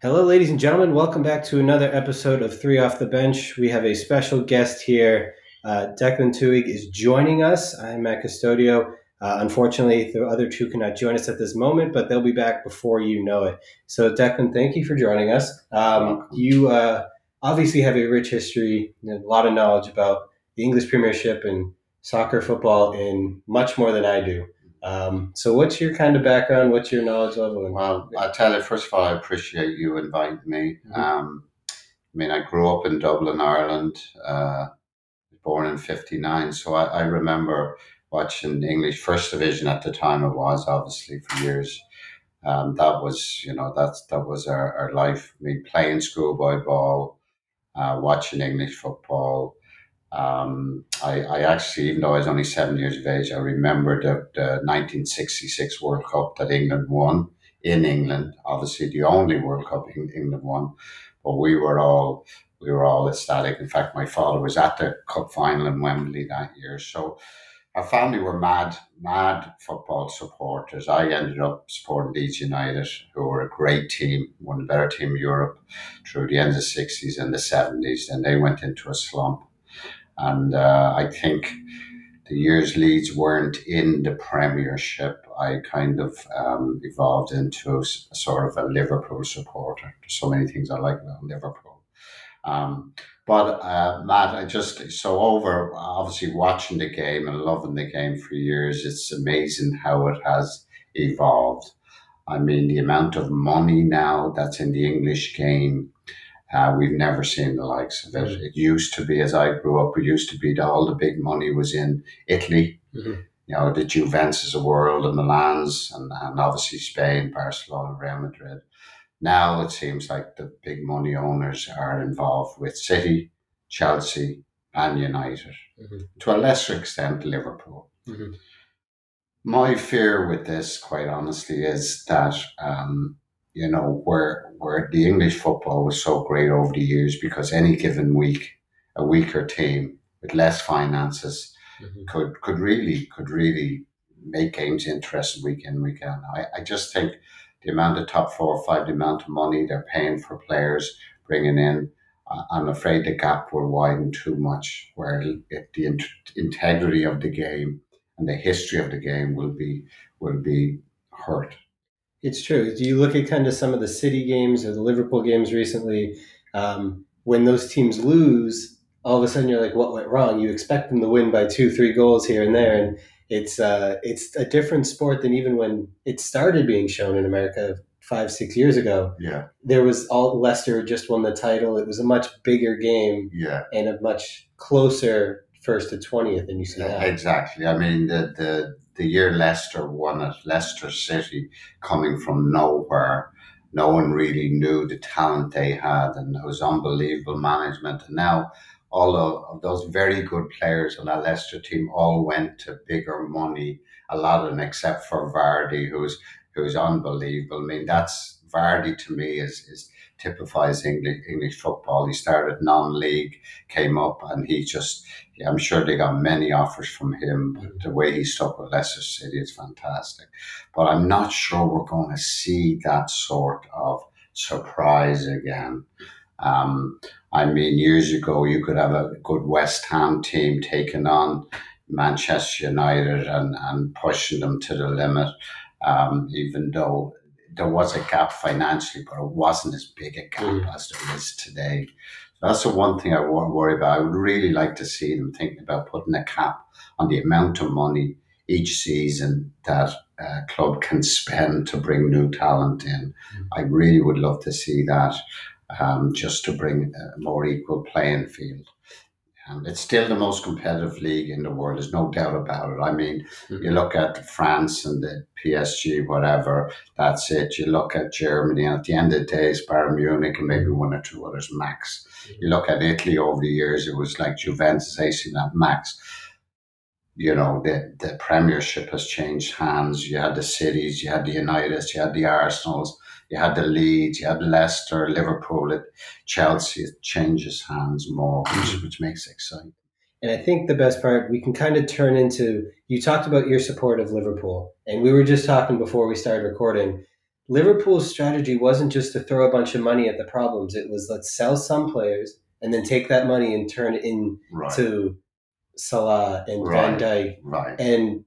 Hello, ladies and gentlemen. Welcome back to another episode of Three Off the Bench. We have a special guest here. Uh, Declan Tuig is joining us. I'm Matt Custodio. Uh, unfortunately, the other two cannot join us at this moment, but they'll be back before you know it. So, Declan, thank you for joining us. Um, you uh, obviously have a rich history, and a lot of knowledge about the English Premiership and soccer, football, and much more than I do. Um, so, what's your kind of background? What's your knowledge level? And, Well, I tell you, first of all, I appreciate you inviting me. Mhm. Um, I mean, I grew up in Dublin, Ireland, uh, born in 59. So I, I remember watching English First Division at the time it was, obviously, for years. Um, that was, you know, that's, that was our, our life. I mean, playing schoolboy ball, uh, watching English football. Um, I, I actually, even though I was only seven years of age, I remember the, the 1966 World Cup that England won in England. Obviously, the only World Cup England won, but we were all we were all ecstatic. In fact, my father was at the cup final in Wembley that year. So our family were mad, mad football supporters. I ended up supporting Leeds United, who were a great team, one of the better team in Europe through the end of the sixties and the seventies. And they went into a slump. And uh, I think the years Leeds weren't in the Premiership, I kind of um, evolved into sort of a Liverpool supporter. There's so many things I like about Liverpool. Um, but uh, Matt, I just so over obviously watching the game and loving the game for years. It's amazing how it has evolved. I mean, the amount of money now that's in the English game, uh, we've never seen the likes of it. It used to be, as I grew up, it used to be that all the big money was in Italy. Mhm. You know, the Juventus of the world, and the Milans, and, and obviously Spain, Barcelona, Real Madrid. Now it seems like the big money owners are involved with City, Chelsea, and United. Mhm. To a lesser extent, Liverpool. Mhm. My fear with this, quite honestly, is that um, you know where where the English football was so great over the years because any given week, a weaker team with less finances Mhm. could could really could really make games interesting week in week out. I, I just think the amount of top four or five, the amount of money they're paying for players bringing in, I- I'm afraid the gap will widen too much. Where it, the int- integrity of the game and the history of the game will be will be hurt. It's true. Do you look at kind of some of the City games or the Liverpool games recently? Um, when those teams lose, all of a sudden you're like, "What went wrong?" You expect them to win by two, three goals here and there, and it's uh, it's a different sport than even when it started being shown in America five, six years ago. Yeah, There was all Leicester just won the title. It was a much bigger game yeah. and a much closer first to twentieth than you see Yeah, now. exactly. I mean, the, the the year Leicester won it, Leicester City coming from nowhere. No one really knew the talent they had, and it was unbelievable management. And now all of, of those very good players on that Leicester team all went to bigger money. A lot of them, except for Vardy, who's who's unbelievable. I mean, that's Vardy to me is is typifies English English football. He started non-league, came up, and he just yeah, I'm sure they got many offers from him, but the way he stuck with Leicester City is fantastic. But I'm not sure we're going to see that sort of surprise again. Um, I mean, years ago, you could have a good West Ham team taking on Manchester United and, and pushing them to the limit, um, even though there was a gap financially, but it wasn't as big a gap Mm. as there is today. That's the one thing I wor- worry about. I would really like to see them thinking about putting a cap on the amount of money each season that a club can spend to bring new talent in. I really would love to see that um, just to bring a more equal playing field. And it's still the most competitive league in the world. There's no doubt about it. I mean, mm-hmm. you look at France and the PSG, whatever, that's it. You look at Germany, and at the end of the day, it's Bayern Munich and maybe one or two others max. Mm-hmm. You look at Italy over the years, it was like Juventus, AC, that max. You know, the, the Premiership has changed hands. You had the cities, you had the Uniteds, you had the Arsenals, you had the Leeds, you had Leicester, Liverpool, it, Chelsea. It changes hands more, which, which makes it exciting. And I think the best part, we can kind of turn into you talked about your support of Liverpool. And we were just talking before we started recording. Liverpool's strategy wasn't just to throw a bunch of money at the problems. It was let's sell some players and then take that money and turn it into Right. Salah and Van Right. Dijk. Right. And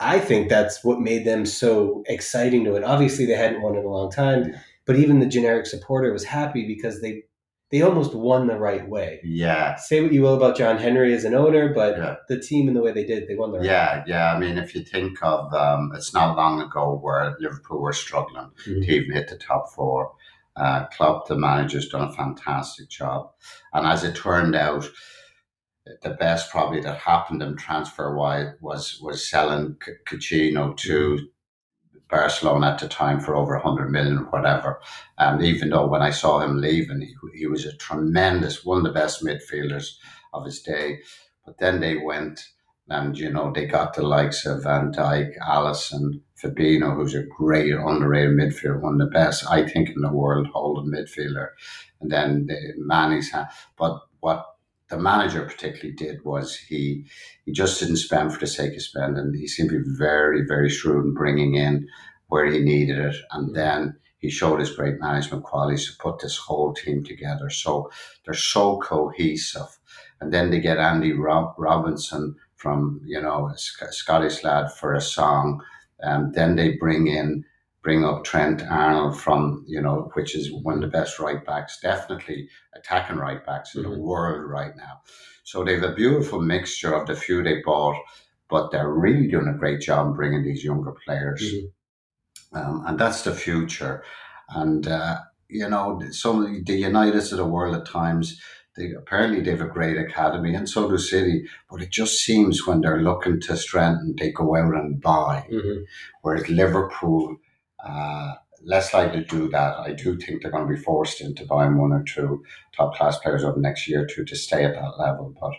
I think that's what made them so exciting to it. Obviously, they hadn't won in a long time, but even the generic supporter was happy because they they almost won the right way. Yeah. Say what you will about John Henry as an owner, but Yeah. the team and the way they did, they won the right Yeah, yeah. I mean, if you think of, um, it's not long ago where Liverpool were struggling Mhm. to even hit the top four. Uh, Klopp, the manager's done a fantastic job, and as it turned out, the best probably that happened in transfer wise was was selling C- to mm-hmm. Barcelona at the time for over 100 million or whatever. And even though when I saw him leaving, he, he was a tremendous, one of the best midfielders of his day. But then they went and, you know, they got the likes of Van Dijk, Alisson, Fabinho, who's a great underrated midfielder, one of the best, I think, in the world holding midfielder. And then the Manny's, but what the manager particularly did was he he just didn't spend for the sake of spending. He seemed to be very, very shrewd in bringing in where he needed it. And mm. then he showed his great management qualities to put this whole team together. So they're so cohesive. And then they get Andy Rob- Robinson from, you know, a Scottish lad for a song. And then they bring in, bring up Trent Arnold from, you know, which is one of the best right backs, definitely attacking right backs in Mhm. the world right now. So they have a beautiful mixture of the few they bought, but they're really doing a great job in bringing these younger players. Mhm. Um, and that's the future. And, uh, you know, some of the Uniteds of the world at times, they apparently they have a great academy, and so do City. But it just seems when they're looking to strengthen, they go out and buy. Mhm. Whereas Liverpool, uh, less likely to do that. I do think they're going to be forced into buying one or two top class players over the next year or two to stay at that level. But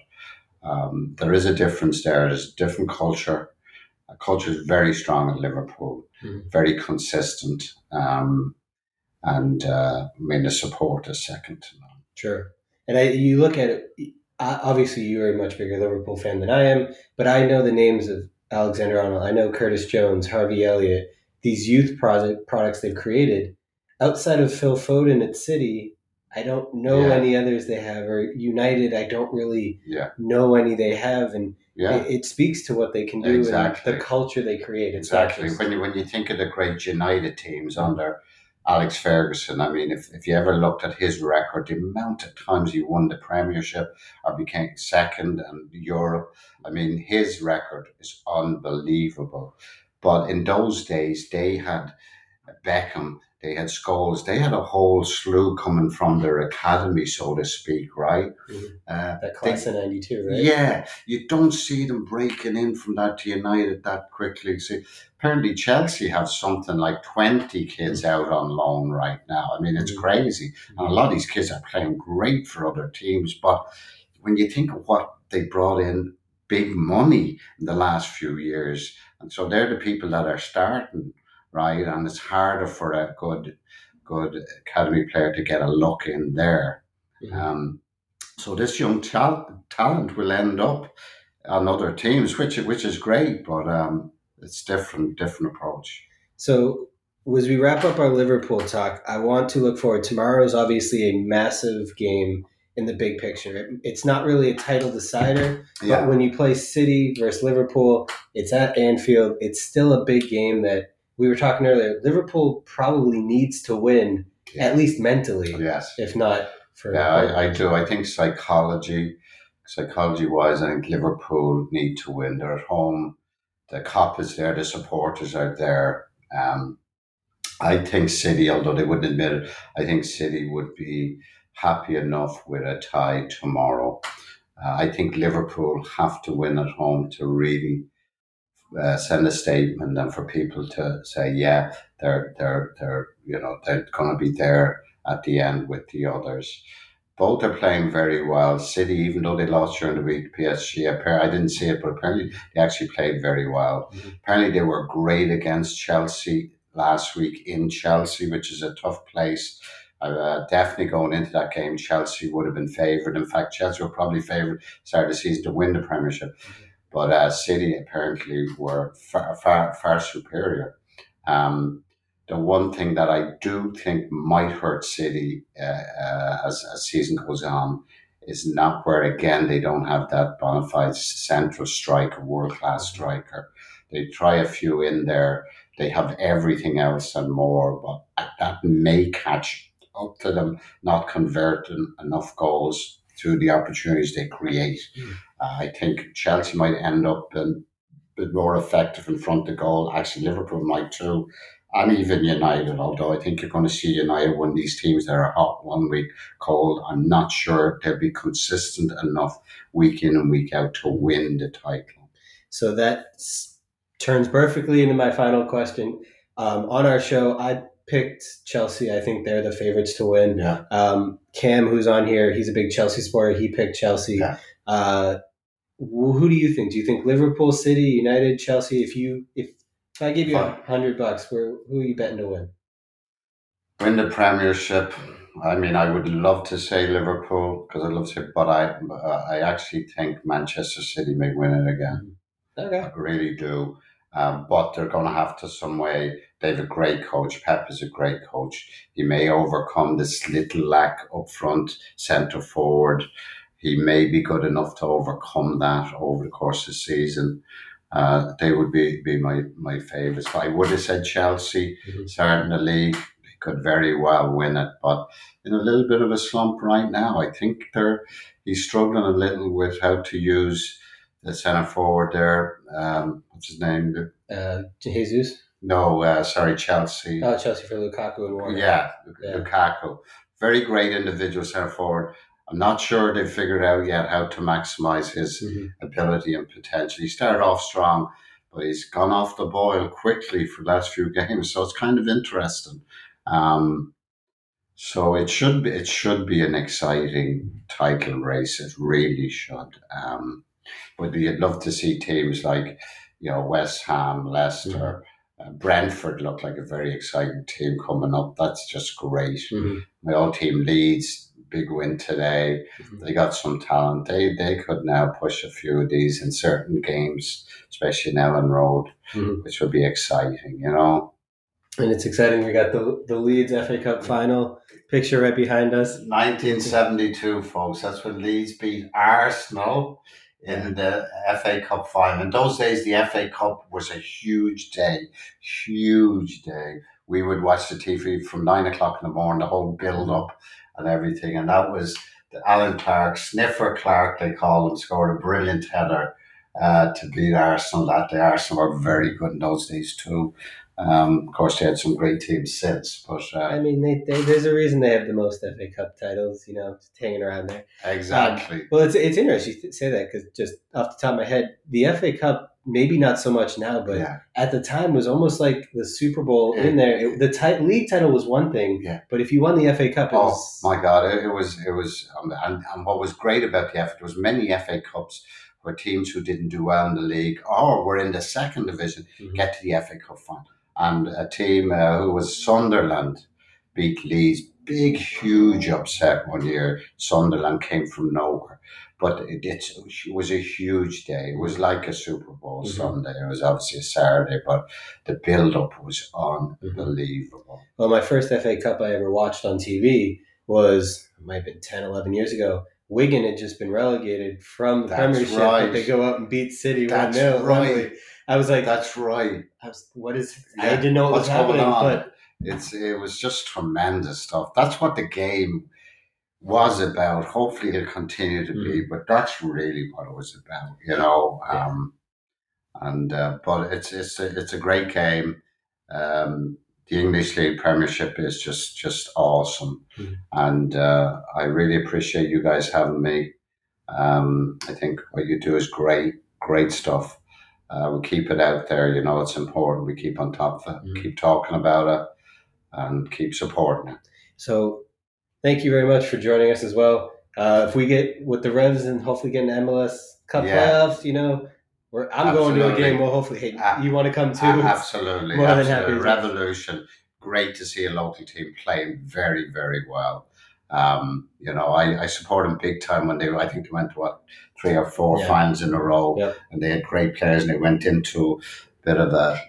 um, there is a difference there. There's a different culture. A culture is very strong at Liverpool, Mhm. very consistent. Um, and uh, I mean, the support is second to none. Sure. And I, you look at it, obviously you're a much bigger Liverpool fan than I am, but I know the names of Alexander Arnold. I know Curtis Jones, Harvey Elliott, these youth project products they've created. Outside of Phil Foden at City, I don't know Yeah. any others they have. Or United, I don't really Yeah, know any they have. And yeah. it, it speaks to what they can do Exactly. and the culture they create. It's Exactly. just- When you when you think of the great United teams under Alex Ferguson, I mean, if, if you ever looked at his record, the amount of times he won the Premiership or became second and Europe, I mean, his record is unbelievable. But in those days, they had Beckham, they had Scholes, they had a whole slew coming from their academy, so to speak, right? Mhm. Uh, that class of 92, right? yeah, you don't see them breaking in from that to United that quickly. See, apparently Chelsea have something like 20 kids out on loan right now. I mean, it's Mhm. crazy. And a lot of these kids are playing great for other teams. But when you think of what they brought in, big money in the last few years. And so they're the people that are starting, right? And it's harder for a good, good academy player to get a look in there. Mhm. Um, so this young tal- talent will end up on other teams, which which is great, but um, it's different, different approach. So, as we wrap up our Liverpool talk, I want to look forward. Tomorrow is obviously a massive game in the big picture. It, it's not really a title decider, but when you play City versus Liverpool, it's at Anfield. It's still a big game that we were talking earlier. Liverpool probably needs to win, Yeah. at least mentally, yes, if not for. yeah, I, I do. I think psychology, psychology wise, I think Liverpool need to win. They're at home. The Kop is there. The supporters are there. Um, I think City, although they wouldn't admit it, I think City would be happy enough with a tie tomorrow. Uh, I think Liverpool have to win at home to really uh, send a statement and for people to say, yeah, they're they're they're you know they're going to be there at the end with the others. Both are playing very well. City, even though they lost during the week, PSG, appa- I didn't see it, but apparently they actually played very well. Mhm. Apparently they were great against Chelsea last week in Chelsea, which is a tough place. Uh, definitely going into that game, Chelsea would have been favoured. In fact, Chelsea were probably favoured start of the season to win the Premiership. But uh, City apparently were far, far, far superior. Um, the one thing that I do think might hurt City uh, uh, as as season goes on is not where again they don't have that bona fide central striker, world class striker. They try a few in there. They have everything else and more, but that may catch up to them not converting enough goals through the opportunities they create. Mm. Uh, I think Chelsea might end up a bit more effective in front of goal. Actually, Liverpool might too and even United, although I think you're going to see United of these teams that are hot one week, cold. I'm not sure they'll be consistent enough week in and week out to win the title. So that turns perfectly into my final question. Um, on our show, I picked Chelsea. I think they're the favorites to win. Yeah. Um, Cam, who's on here, he's a big Chelsea supporter. He picked Chelsea. Yeah. Uh, who do you think? Do you think Liverpool, City, United, Chelsea? If you if if I give you a hundred bucks, where who are you betting to win? Win the Premiership. I mean, I would love to say Liverpool because I love to, but I uh, I actually think Manchester City may win it again. Okay, I really do. Um, but they're going to have to some way. They have a great coach. Pep is a great coach. He may overcome this little lack up front, centre forward. He may be good enough to overcome that over the course of the season. Uh, they would be, be my, my favourites. I would have said Chelsea mm-hmm. starting the league. They could very well win it, but in a little bit of a slump right now. I think they're he's struggling a little with how to use the centre forward there. Um, what's his name? Uh, Jesus. No, uh, sorry, Chelsea. Oh, Chelsea for Lukaku and Werner. Yeah, yeah. Lukaku. Very great individual centre forward. I'm not sure they've figured out yet how to maximize his mm-hmm. ability and potential. He started off strong, but he's gone off the boil quickly for the last few games. So it's kind of interesting. Um, so it should be it should be an exciting title race. It really should. Um, but you'd love to see teams like you know West Ham, Leicester. Mm-hmm. Uh, Brentford look like a very exciting team coming up. That's just great. Mm-hmm. My old team Leeds big win today. Mm-hmm. They got some talent. They they could now push a few of these in certain games, especially in Elland Road, mm-hmm. which would be exciting, you know. And it's exciting. We got the the Leeds FA Cup final picture right behind us. 1972, folks. That's when Leeds beat Arsenal in the FA Cup final. In those days, the FA Cup was a huge day, huge day. We would watch the TV from nine o'clock in the morning, the whole build up and everything. And that was the Allan Clarke, Sniffer Clarke, they call him, scored a brilliant header uh, to beat Arsenal that day. Arsenal were very good in those days too. Um, of course, they had some great teams since, but uh, I mean, they, they, there's a reason they have the most FA Cup titles, you know, just hanging around there. Exactly. Um, well, it's it's interesting you say that because just off the top of my head, the FA Cup maybe not so much now, but yeah. at the time was almost like the Super Bowl yeah. in there. It, the t- league title was one thing, yeah. but if you won the FA Cup, oh was, my God, it, it, was it was, um, and, and what was great about the FA, there was many FA Cups where teams who didn't do well in the league or were in the second division mm-hmm. get to the FA Cup final, and a team uh, who was Sunderland beat Leeds. Big, huge upset one year. Sunderland came from nowhere but it, it, was a huge day. It was like a Super Bowl mm-hmm. Sunday. It was obviously a Saturday, but the build up was unbelievable. Well, my first FA Cup I ever watched on TV was, it might have been 10, 11 years ago. Wigan had just been relegated from the That's Premiership, right. but they go out and beat City one 0 right. I was like, "That's right." I was, what is? Yeah. I didn't know what What's was happening, but it's it was just tremendous stuff. That's what the game was about. Hopefully, it'll continue to be, mm. but that's really what it was about, you know. Um, and uh, but it's it's a, it's a great game. Um, the English League Premiership is just just awesome, mm. and uh, I really appreciate you guys having me. Um, I think what you do is great, great stuff. Uh, we keep it out there, you know. It's important. We keep on top of it, mm. keep talking about it, and keep supporting it. So thank you very much for joining us as well. Uh, if we get with the Revs and hopefully get an MLS Cup yeah. playoffs, you know, I'm absolutely. going to a game. Well, hopefully, hey, uh, you want to come too? Absolutely, more absolutely. than happy. Revolution. Great to see a local team playing very, very well. Um, you know, I, I support them big time when they. I think they went to what three or four yeah. finals in a row, yeah. and they had great players, and they went into a bit of a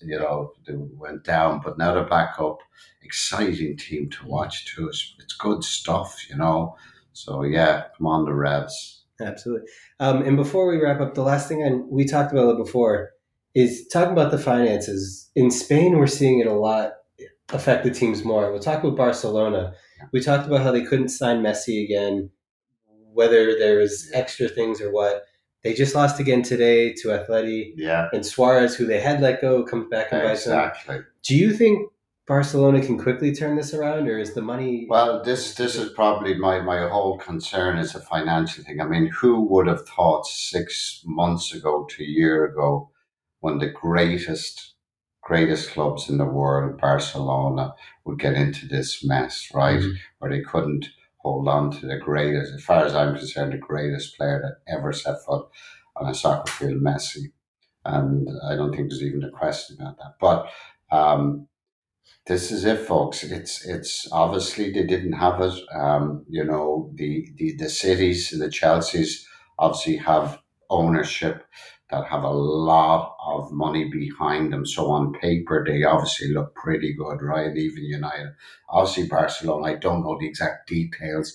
you know, they went down, but now they're back up. Exciting team to watch too. It's, it's good stuff, you know. So yeah, come on the Revs. Absolutely. Um, and before we wrap up, the last thing I, we talked about it before is talking about the finances. In Spain, we're seeing it a lot affect the teams more. We'll talk about Barcelona. We talked about how they couldn't sign Messi again, whether there was extra things or what. They just lost again today to Atleti. Yeah. And Suarez, who they had let go, comes back and them. Exactly. Do you think Barcelona can quickly turn this around, or is the money? Well, this this is probably my, my whole concern is a financial thing. I mean, who would have thought six months ago to a year ago when the greatest greatest clubs in the world, Barcelona, would get into this mess, right? Mhm. Where they couldn't hold on to the greatest, as far as I'm concerned, the greatest player that ever set foot on a soccer field, Messi. And I don't think there's even a question about that. But um, this is it, folks. It's it's obviously they didn't have it. Um, you know, the, the the cities, the Chelsea's obviously have ownership that have a lot of money behind them. So on paper, they obviously look pretty good, right? Even United, obviously Barcelona. I don't know the exact details,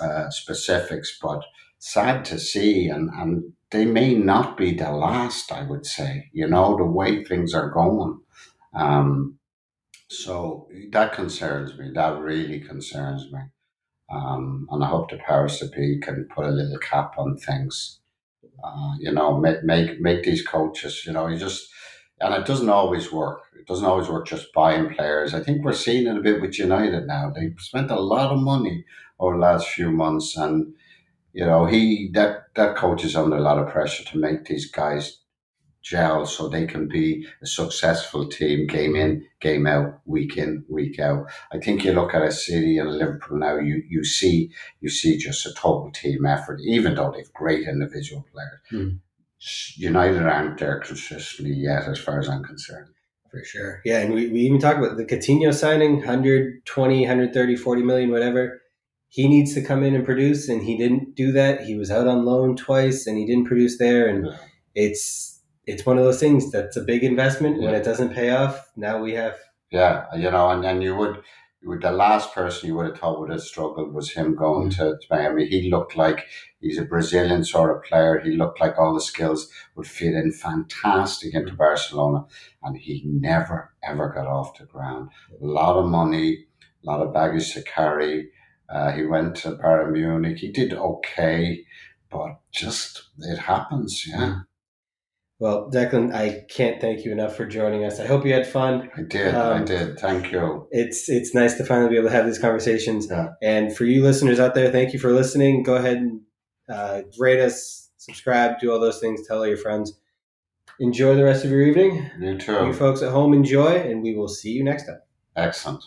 uh, specifics, but sad to see, and and they may not be the last. I would say, you know, the way things are going. Um, so that concerns me. That really concerns me. Um, and I hope the that be can put a little cap on things. Uh, you know, make make make these coaches. You know, you just and it doesn't always work. It doesn't always work just buying players. I think we're seeing it a bit with United now. They've spent a lot of money over the last few months, and you know, he that that coach is under a lot of pressure to make these guys gel so they can be a successful team game in, game out, week in, week out. I think you look at a City and Liverpool now, you, you see you see just a total team effort, even though they've great individual players. Hmm. United aren't there consistently yet, as far as I'm concerned. For sure. Yeah, and we, we even talked about the Coutinho signing, 120, 130, 40 million, whatever. He needs to come in and produce, and he didn't do that. He was out on loan twice, and he didn't produce there. And Yeah. it's it's one of those things that's a big investment. When it doesn't pay off, now we have Yeah, you know, and then you would, you would the last person you would have thought would have struggled was him going to, to Miami. He looked like he's a Brazilian sort of player. He looked like all the skills would fit in fantastic into Barcelona, and he never ever got off the ground. A lot of money, a lot of baggage to carry. Uh, he went to Bayern Munich. He did okay, but just it happens. Yeah, Well, Declan, I can't thank you enough for joining us. I hope you had fun. I did. I Um, did. Thank you. It's it's nice to finally be able to have these conversations. Yeah. And for you listeners out there, thank you for listening. Go ahead and uh, rate us, subscribe, do all those things. Tell all your friends. Enjoy the rest of your evening. You You too. folks at home enjoy, and we will see you next time. Excellent.